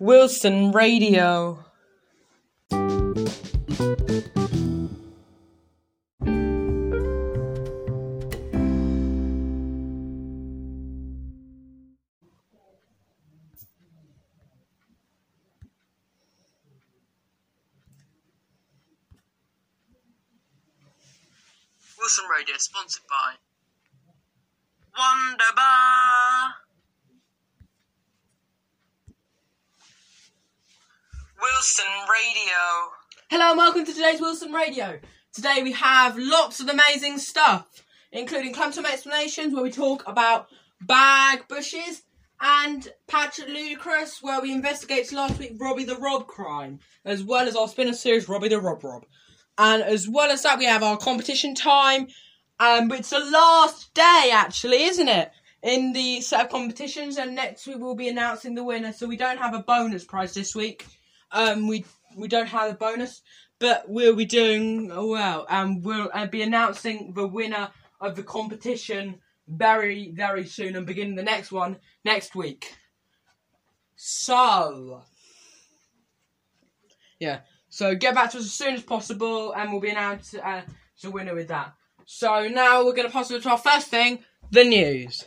Wilson Radio. Wilson Radio, sponsored by Wonderbar. Wilson Radio. Hello and welcome to today's Wilson Radio. Today we have lots of amazing stuff, including Clumsome Explanations, where we talk about bag bushes, and Patrick Ludacris, where we investigate last week Robbie the Rob crime, as well as our spin-off series Robbie the Rob Rob. And as well as that, we have our competition time. Um, it's the last day, actually, isn't it? In the set of competitions, and next we will be announcing the winner. So we don't have a bonus prize this week. Um, we we don't have a bonus, but we'll be doing well, and we'll uh, be announcing the winner of the competition very very soon, and beginning the next one next week. So, yeah. So get back to us as soon as possible, and we'll be announced uh, winner with that. So now we're going to pass over to our first thing, the news.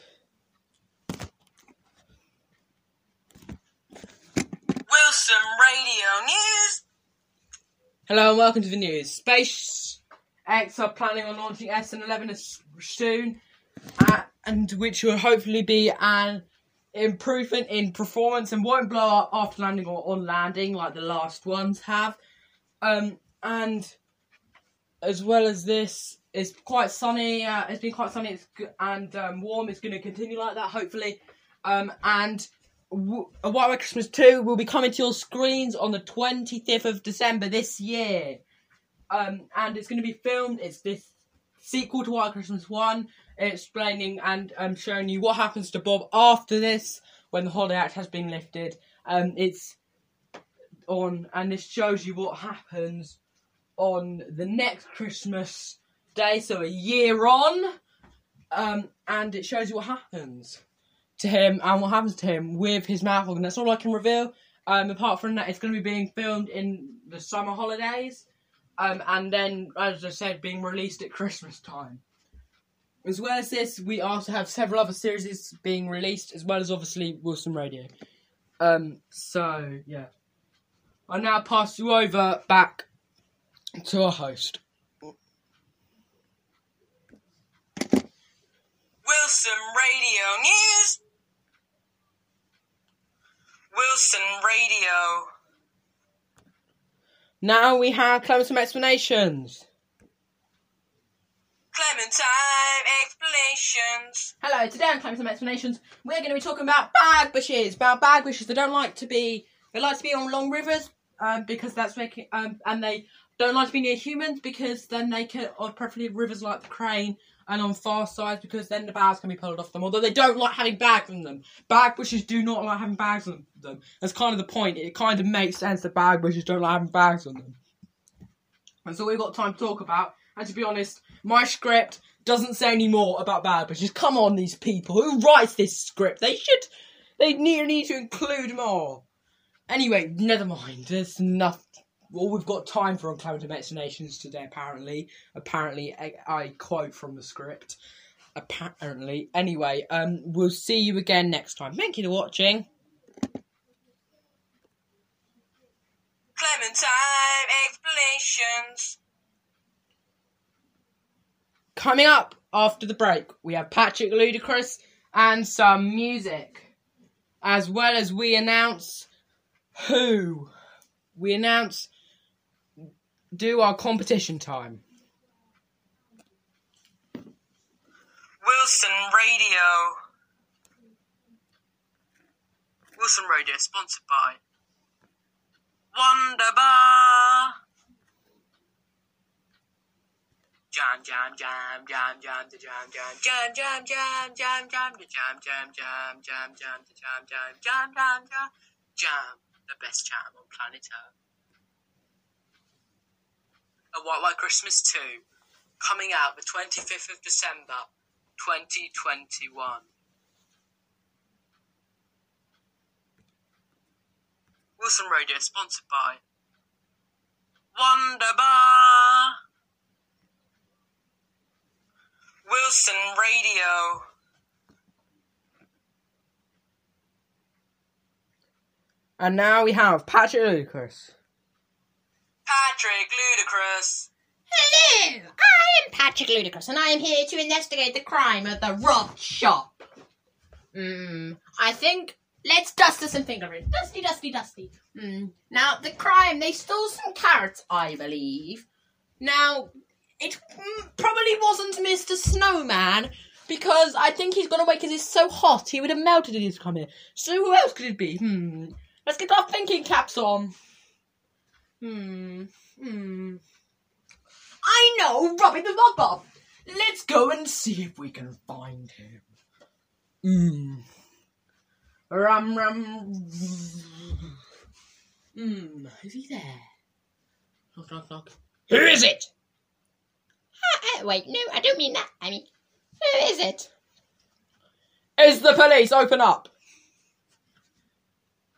Wilson Radio News. Hello and welcome to the news. SpaceX are planning on launching SN11 soon, uh, and which will hopefully be an improvement in performance and won't blow up after landing or on landing like the last ones have. Um, and as well as this, it's quite sunny. Uh, it's been quite sunny. It's g- and um, warm. It's going to continue like that, hopefully. Um, and a White Christmas 2 will be coming to your screens on the 25th of December this year. Um, and it's going to be filmed. It's this sequel to White Christmas 1, explaining and um, showing you what happens to Bob after this when the Holiday Act has been lifted. Um, it's on, and this shows you what happens on the next Christmas day, so a year on. Um, and it shows you what happens to him and what happens to him with his mouth organ. That's all I can reveal. Um, apart from that, it's going to be being filmed in the summer holidays, um, and then, as I said, being released at Christmas time. As well as this, we also have several other series being released, as well as obviously Wilson Radio. Um, so yeah, I now pass you over back to our host. Wilson Radio News. Wilson Radio. Now we have Clementine explanations. Clementine explanations. Hello, today on Clementine Explanations, we're going to be talking about bag bushes. About bag bushes that don't like to be, they like to be on long rivers, um, because that's making, um, and they don't like to be near humans because then they can, or preferably rivers like the Crane, and on far sides because then the bags can be pulled off them. Although they don't like having bags on them. Bag bushes do not like having bags on them. That's kind of the point. It kind of makes sense that bag bushes don't like having bags on them. And so we've got time to talk about. And to be honest, my script doesn't say any more about bag bushes. Come on, these people. Who writes this script? They should. They need, need to include more. Anyway, never mind. There's enough. All we've got time for on Climate Explanations today, apparently. Apparently, I, I quote from the script. Apparently. Anyway, um, we'll see you again next time. Thank you for watching. Clementine explanations. Coming up after the break, we have Patrick Ludacris and some music. As well as we announce who. We announce do our competition time. Wilson Radio. Wilson Radio, sponsored by Wonderbar. Jam, jam, jam, jam, jam, jam, jam, jam, jam, jam, jam, jam, jam, jam, jam, jam, jam, the jam, jam, jam, jam, jam, jam, the best jam on planet Earth. A White White Christmas 2, coming out the 25th of December, 2021. Wilson Radio, sponsored by Wonderbar. Wilson Radio. And now we have Patrick Lucas. Patrick Ludacris. Hello, I am Patrick Ludacris, and I am here to investigate the crime at the Rock Shop. Hmm, I think let's dust us some fingerprints. Dusty, dusty, dusty. Hmm. Now, the crime, they stole some carrots, I believe. Now, it mm, probably wasn't Mr. Snowman, because I think he's gone away because it's so hot. He would have melted if he's come here. So who else could it be? Hmm. Let's get our thinking caps on. Hmm. Hmm. I know, Robin the Bob. Let's go and see if we can find him. Hmm. Rum rum. Hmm. Is he there? Knock knock knock. Who is it? Uh, uh, wait, no, I don't mean that. I mean, who is it? Is the police? Open up.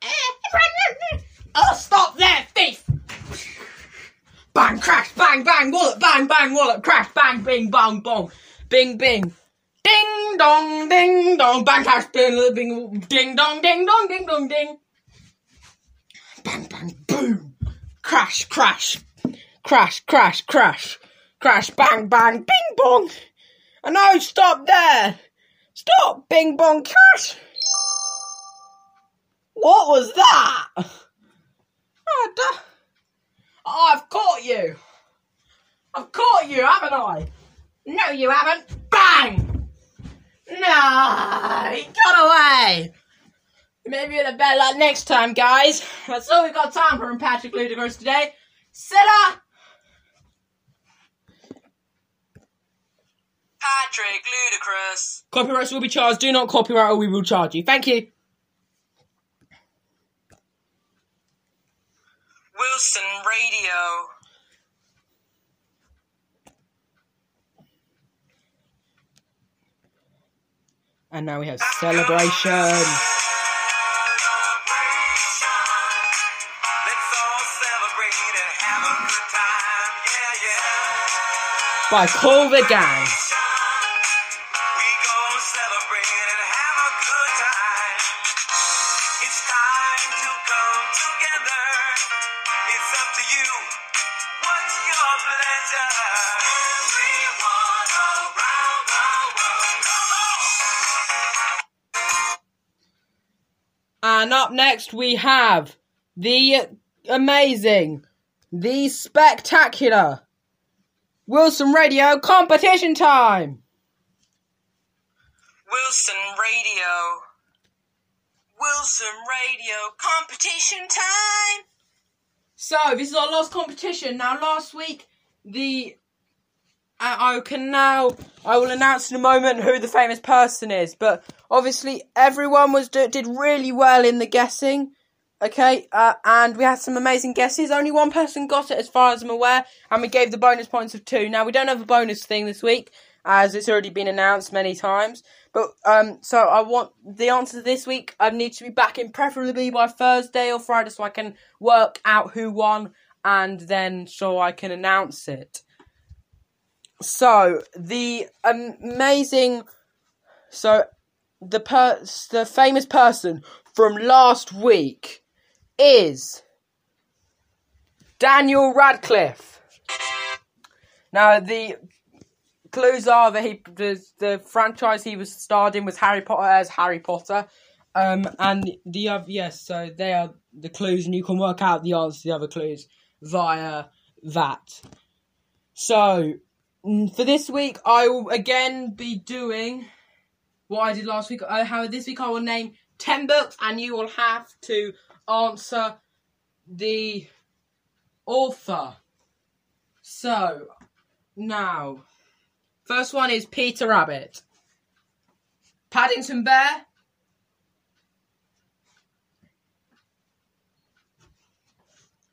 Uh. Oh, stop there, thief! Bang, crash, bang, bang, wallet, bang, bang, wallet, crash, bang, bing, bong, bong, bing, bing. Ding dong, ding dong, bang, crash, bing, bing, ding dong, ding dong, ding dong, ding. Bang, bang, boom. Crash, crash, crash, crash, crash, crash, bang, bang, bing, bong. And no, stop there. Stop, bing, bong, crash. What was that? Oh, duh. Oh, I've caught you. I've caught you, haven't I? No, you haven't. Bang! No, he got away. Maybe you'd have better luck next time, guys. That's all we've got time for from Patrick Ludacris today. Sitter! Patrick Ludacris. Copyrights will be charged. Do not copyright or we will charge you. Thank you. Wilson Radio. And now we have celebration. Let's all celebrate and have a good time. Yeah, yeah. By Kool the Gang. We celebrate and have a good time. It's time And up next we have the amazing, the spectacular Wilson Radio competition time. Wilson Radio. Wilson Radio competition time. So this is our last competition. Now, last week the I can now I will announce in a moment who the famous person is, but obviously everyone was did really well in the guessing. Okay, uh, and we had some amazing guesses. Only one person got it, as far as I'm aware, and we gave the bonus points of two. Now we don't have a bonus thing this week, as it's already been announced many times. But um, so I want the answer this week. I need to be back in preferably by Thursday or Friday, so I can work out who won, and then so I can announce it. So the amazing, so the per the famous person from last week is Daniel Radcliffe. Now the clues are that he the, the franchise he was starred in was Harry Potter as Harry Potter. Um, and the other yes, so they are the clues, and you can work out the answer to the other clues via that. So for this week, I will again be doing what I did last week. Uh, how this week I will name ten books, and you will have to answer the author. So now, first one is Peter Rabbit, Paddington Bear.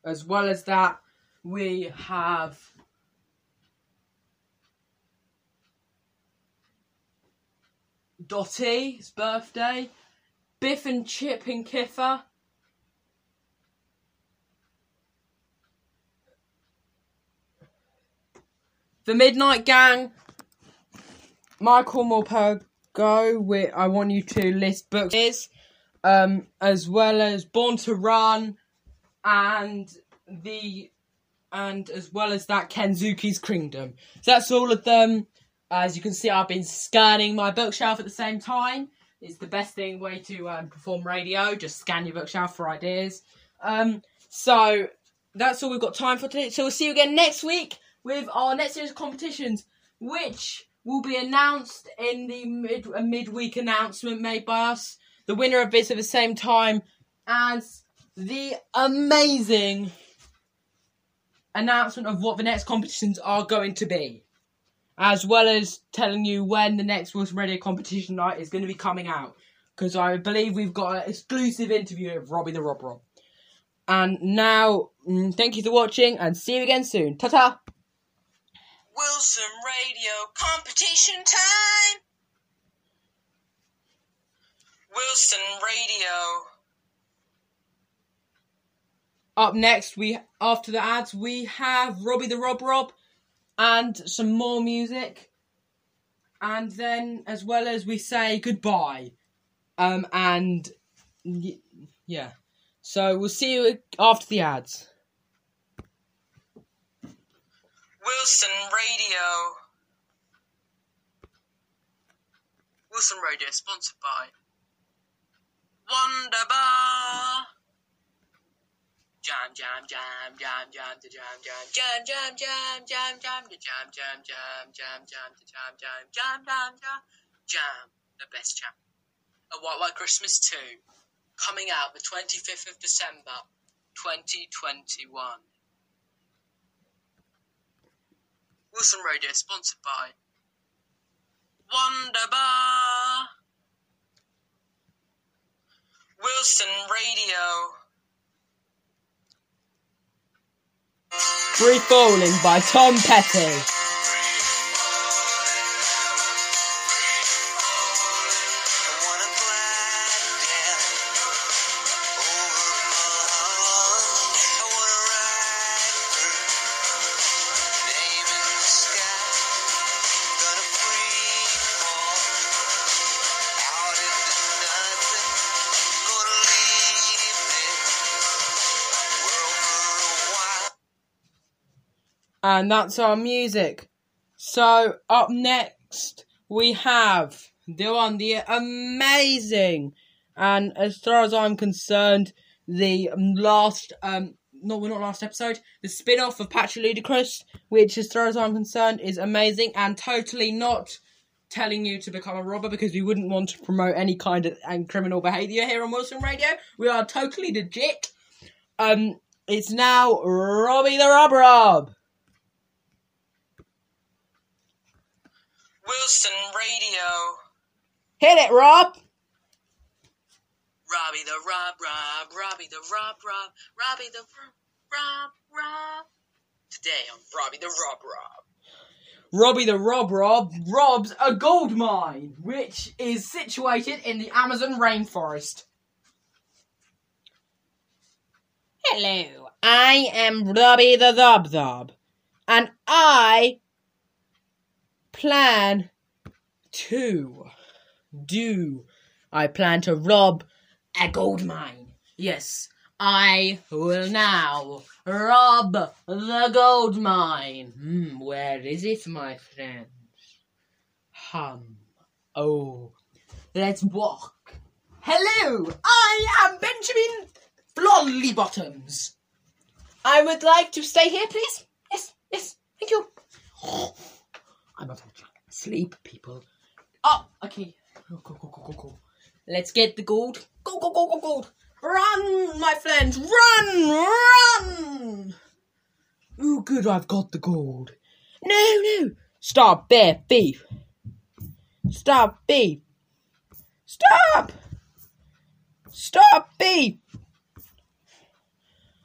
As well as that, we have Dottie's his birthday. Biff and Chip and Kipper. The Midnight Gang. Michael Morpurgo. with I want you to list books is, um, as well as Born to Run, and the, and as well as that Kensuke's Kingdom. So that's all of them. As you can see, I've been scanning my bookshelf at the same time. It's the best thing way to um, perform radio. Just scan your bookshelf for ideas. Um, so that's all we've got time for today. So we'll see you again next week with our next series of competitions, which will be announced in the mid a midweek announcement made by us. The winner of this at the same time as the amazing announcement of what the next competitions are going to be, as well as telling you when the next Wilson Radio competition night is going to be coming out. Because I believe we've got an exclusive interview with Robbie the Rob Rob. And now, mm, thank you for watching, and see you again soon. Ta ta! Wilson Radio competition time! Wilson Radio. Up next, we after the ads, we have Robbie the Rob Rob and some more music. And then, as well as we say goodbye. Um, and y- yeah. So we'll see you after the ads. Wilson Radio. Wilson Radio sponsored by Wonderbar. Jam jam jam jam jam to jam jam jam jam jam jam jam to jam jam jam jam jam to jam jam jam jam jam jam the best jam. A White White Christmas 2 coming out the 25th of December 2021. Wilson Radio sponsored by Wonderbar. Wilson Radio. Free Falling by Tom Petty. And that's our music. So up next we have the one, the amazing, and as far as I'm concerned, the last, um, no, we're not last episode, the spin-off of Patrick Ludacris, which as far as I'm concerned is amazing and totally not telling you to become a robber because we wouldn't want to promote any kind of and criminal behaviour here on Wilson Radio. We are totally legit. Um, it's now Robbie the Rob Rob. Wilson Radio. Hit it, Rob. Robbie the Rob Rob, Robbie the Rob Rob, Robbie the Rob Rob. Today on Robbie the Rob Rob. Robbie the Rob Rob robs a gold mine, which is situated in the Amazon rainforest. Hello, I am Robbie the Rob Rob, and I plan to do. I plan to rob a gold mine. Yes, I will now rob the gold mine. Hmm, where is it, my friends? Hum. Oh, let's walk. Hello, I am Benjamin Flollybottoms. I would like to stay here, please. Yes, yes, thank you. I'm not asleep, people. Oh, okay. Go, go, go, go, go. Let's get the gold. Go, go, go, go, gold. Run, my friends, run, run. Oh, good, I've got the gold. No, no. Stop, bear, beef. Stop, beef. Stop. Stop, beef.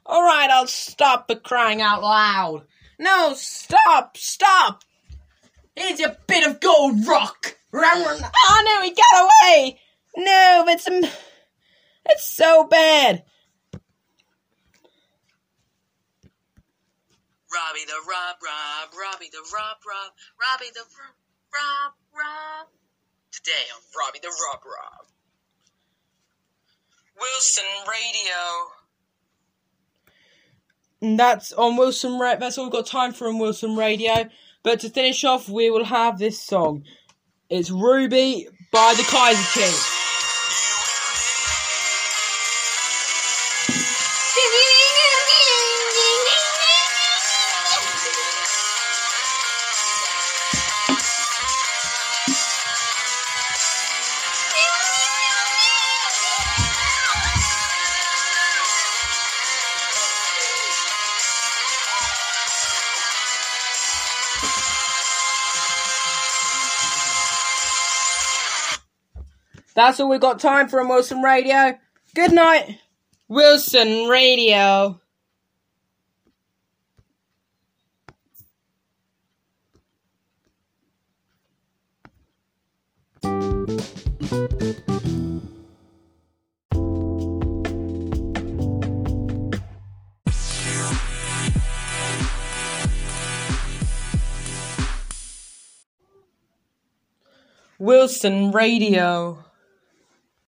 All right, I'll stop, but crying out loud. No, stop, stop. Here's your bit of gold rock. Run, run. Oh no, he got away. No, it's it's so bad. Robbie the Rob Rob, Robbie the Rob Rob, Robbie the Rob Rob Rob. Today on Robbie the Rob Rob. Wilson Radio. That's on Wilson. Ra- that's all we've got time for on Wilson Radio. But to finish off, we will have this song. It's Ruby by the Kaiser Chiefs. That's all we've got time for on Wilson Radio. Good night, Wilson Radio. Wilson Radio.